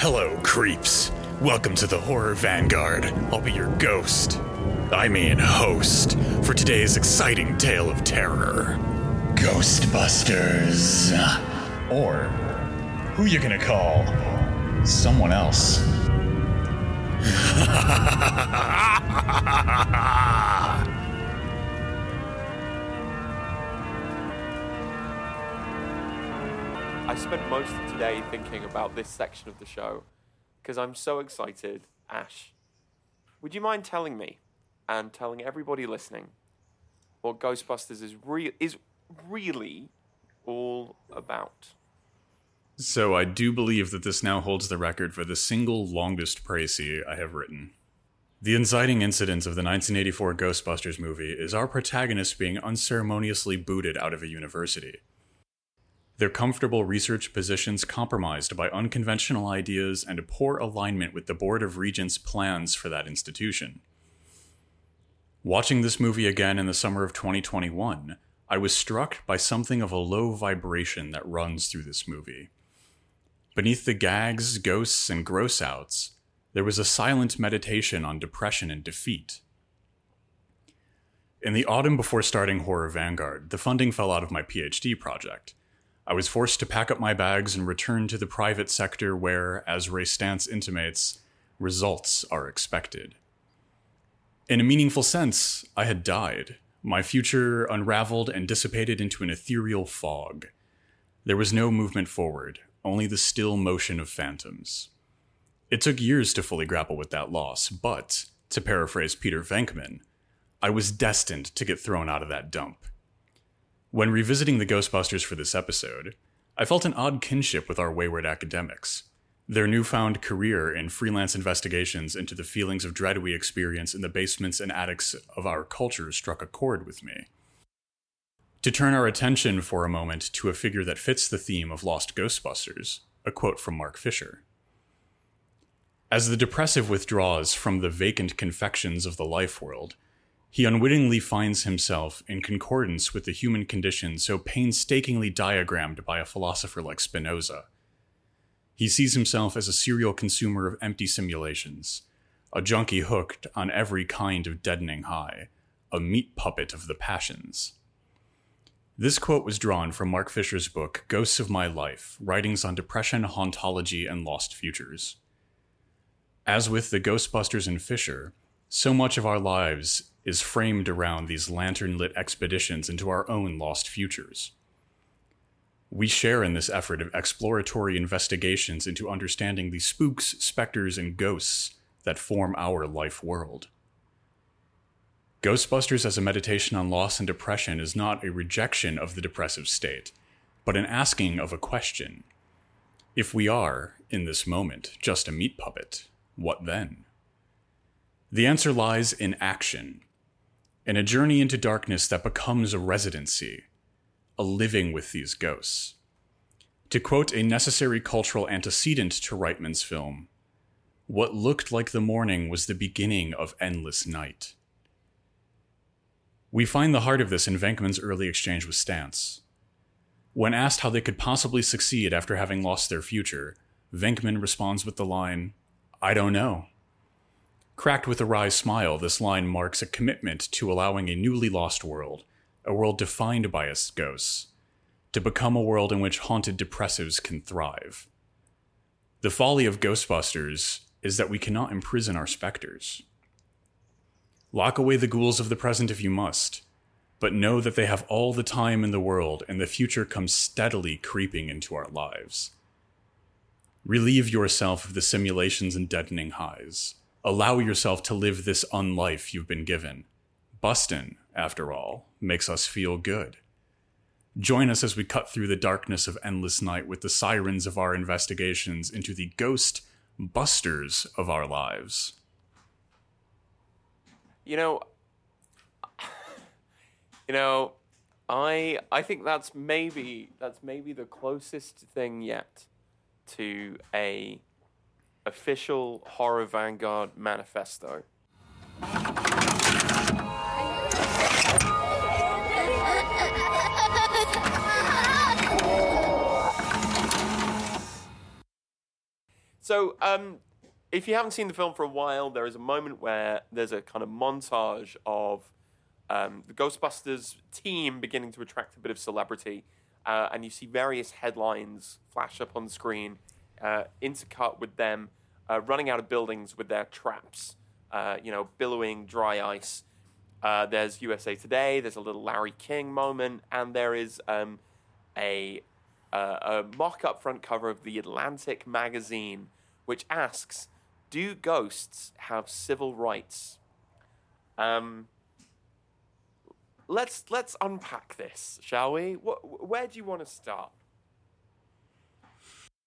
Hello, creeps. Welcome to the Horror Vanguard. I'll be your ghost. I mean, host, for today's exciting tale of terror Ghostbusters. Or, who you gonna call? Someone else. spent most of today thinking about this section of the show because I'm so excited. Ash, would you mind telling me and telling everybody listening what Ghostbusters is is really all about? So, I do believe that this now holds the record for the single longest précis I have written. The inciting incident of the 1984 Ghostbusters movie is our protagonist being unceremoniously booted out of a university. Their comfortable research positions compromised by unconventional ideas and a poor alignment with the Board of Regents' plans for that institution. Watching this movie again in the summer of 2021, I was struck by something of a low vibration that runs through this movie. Beneath the gags, ghosts, and gross outs, there was a silent meditation on depression and defeat. In the autumn before starting Horror Vanguard, the funding fell out of my PhD project. I was forced to pack up my bags and return to the private sector where, as Ray Stantz intimates, results are expected. In a meaningful sense, I had died, my future unraveled and dissipated into an ethereal fog. There was no movement forward, only the still motion of phantoms. It took years to fully grapple with that loss, but, to paraphrase Peter Venkman, I was destined to get thrown out of that dump. When revisiting the Ghostbusters for this episode, I felt an odd kinship with our wayward academics. Their newfound career in freelance investigations into the feelings of dread we experience in the basements and attics of our culture struck a chord with me. To turn our attention for a moment to a figure that fits the theme of Lost Ghostbusters, a quote from Mark Fisher. As the depressive withdraws from the vacant confections of the life world, he unwittingly finds himself in concordance with the human condition so painstakingly diagrammed by a philosopher like Spinoza. He sees himself as a serial consumer of empty simulations, a junkie hooked on every kind of deadening high, a meat puppet of the passions. This quote was drawn from Mark Fisher's book, Ghosts of My Life Writings on Depression, Hauntology, and Lost Futures. As with the Ghostbusters and Fisher, so much of our lives is framed around these lantern lit expeditions into our own lost futures. We share in this effort of exploratory investigations into understanding the spooks, specters, and ghosts that form our life world. Ghostbusters as a meditation on loss and depression is not a rejection of the depressive state, but an asking of a question. If we are, in this moment, just a meat puppet, what then? The answer lies in action, in a journey into darkness that becomes a residency, a living with these ghosts. To quote a necessary cultural antecedent to Reitman's film, what looked like the morning was the beginning of endless night. We find the heart of this in Venkman's early exchange with Stantz. When asked how they could possibly succeed after having lost their future, Venkman responds with the line, I don't know. Cracked with a wry smile, this line marks a commitment to allowing a newly lost world, a world defined by its ghosts, to become a world in which haunted depressives can thrive. The folly of Ghostbusters is that we cannot imprison our specters. Lock away the ghouls of the present if you must, but know that they have all the time in the world and the future comes steadily creeping into our lives. Relieve yourself of the simulations and deadening highs. Allow yourself to live this unlife you've been given. Bustin', after all, makes us feel good. Join us as we cut through the darkness of endless night with the sirens of our investigations into the ghost busters of our lives. You know, you know, I I think that's maybe that's maybe the closest thing yet to a official Horror Vanguard manifesto. So, um, if you haven't seen the film for a while, there is a moment where there's a kind of montage of um, the Ghostbusters team beginning to attract a bit of celebrity, uh, and you see various headlines flash up on screen, uh, intercut with them uh, running out of buildings with their traps, uh, you know, billowing dry ice. Uh, there's USA Today. There's a little Larry King moment, and there is um, a uh, a mock-up front cover of the Atlantic magazine, which asks, "Do ghosts have civil rights?" Um, let's let's unpack this, shall we? Wh- where do you want to start?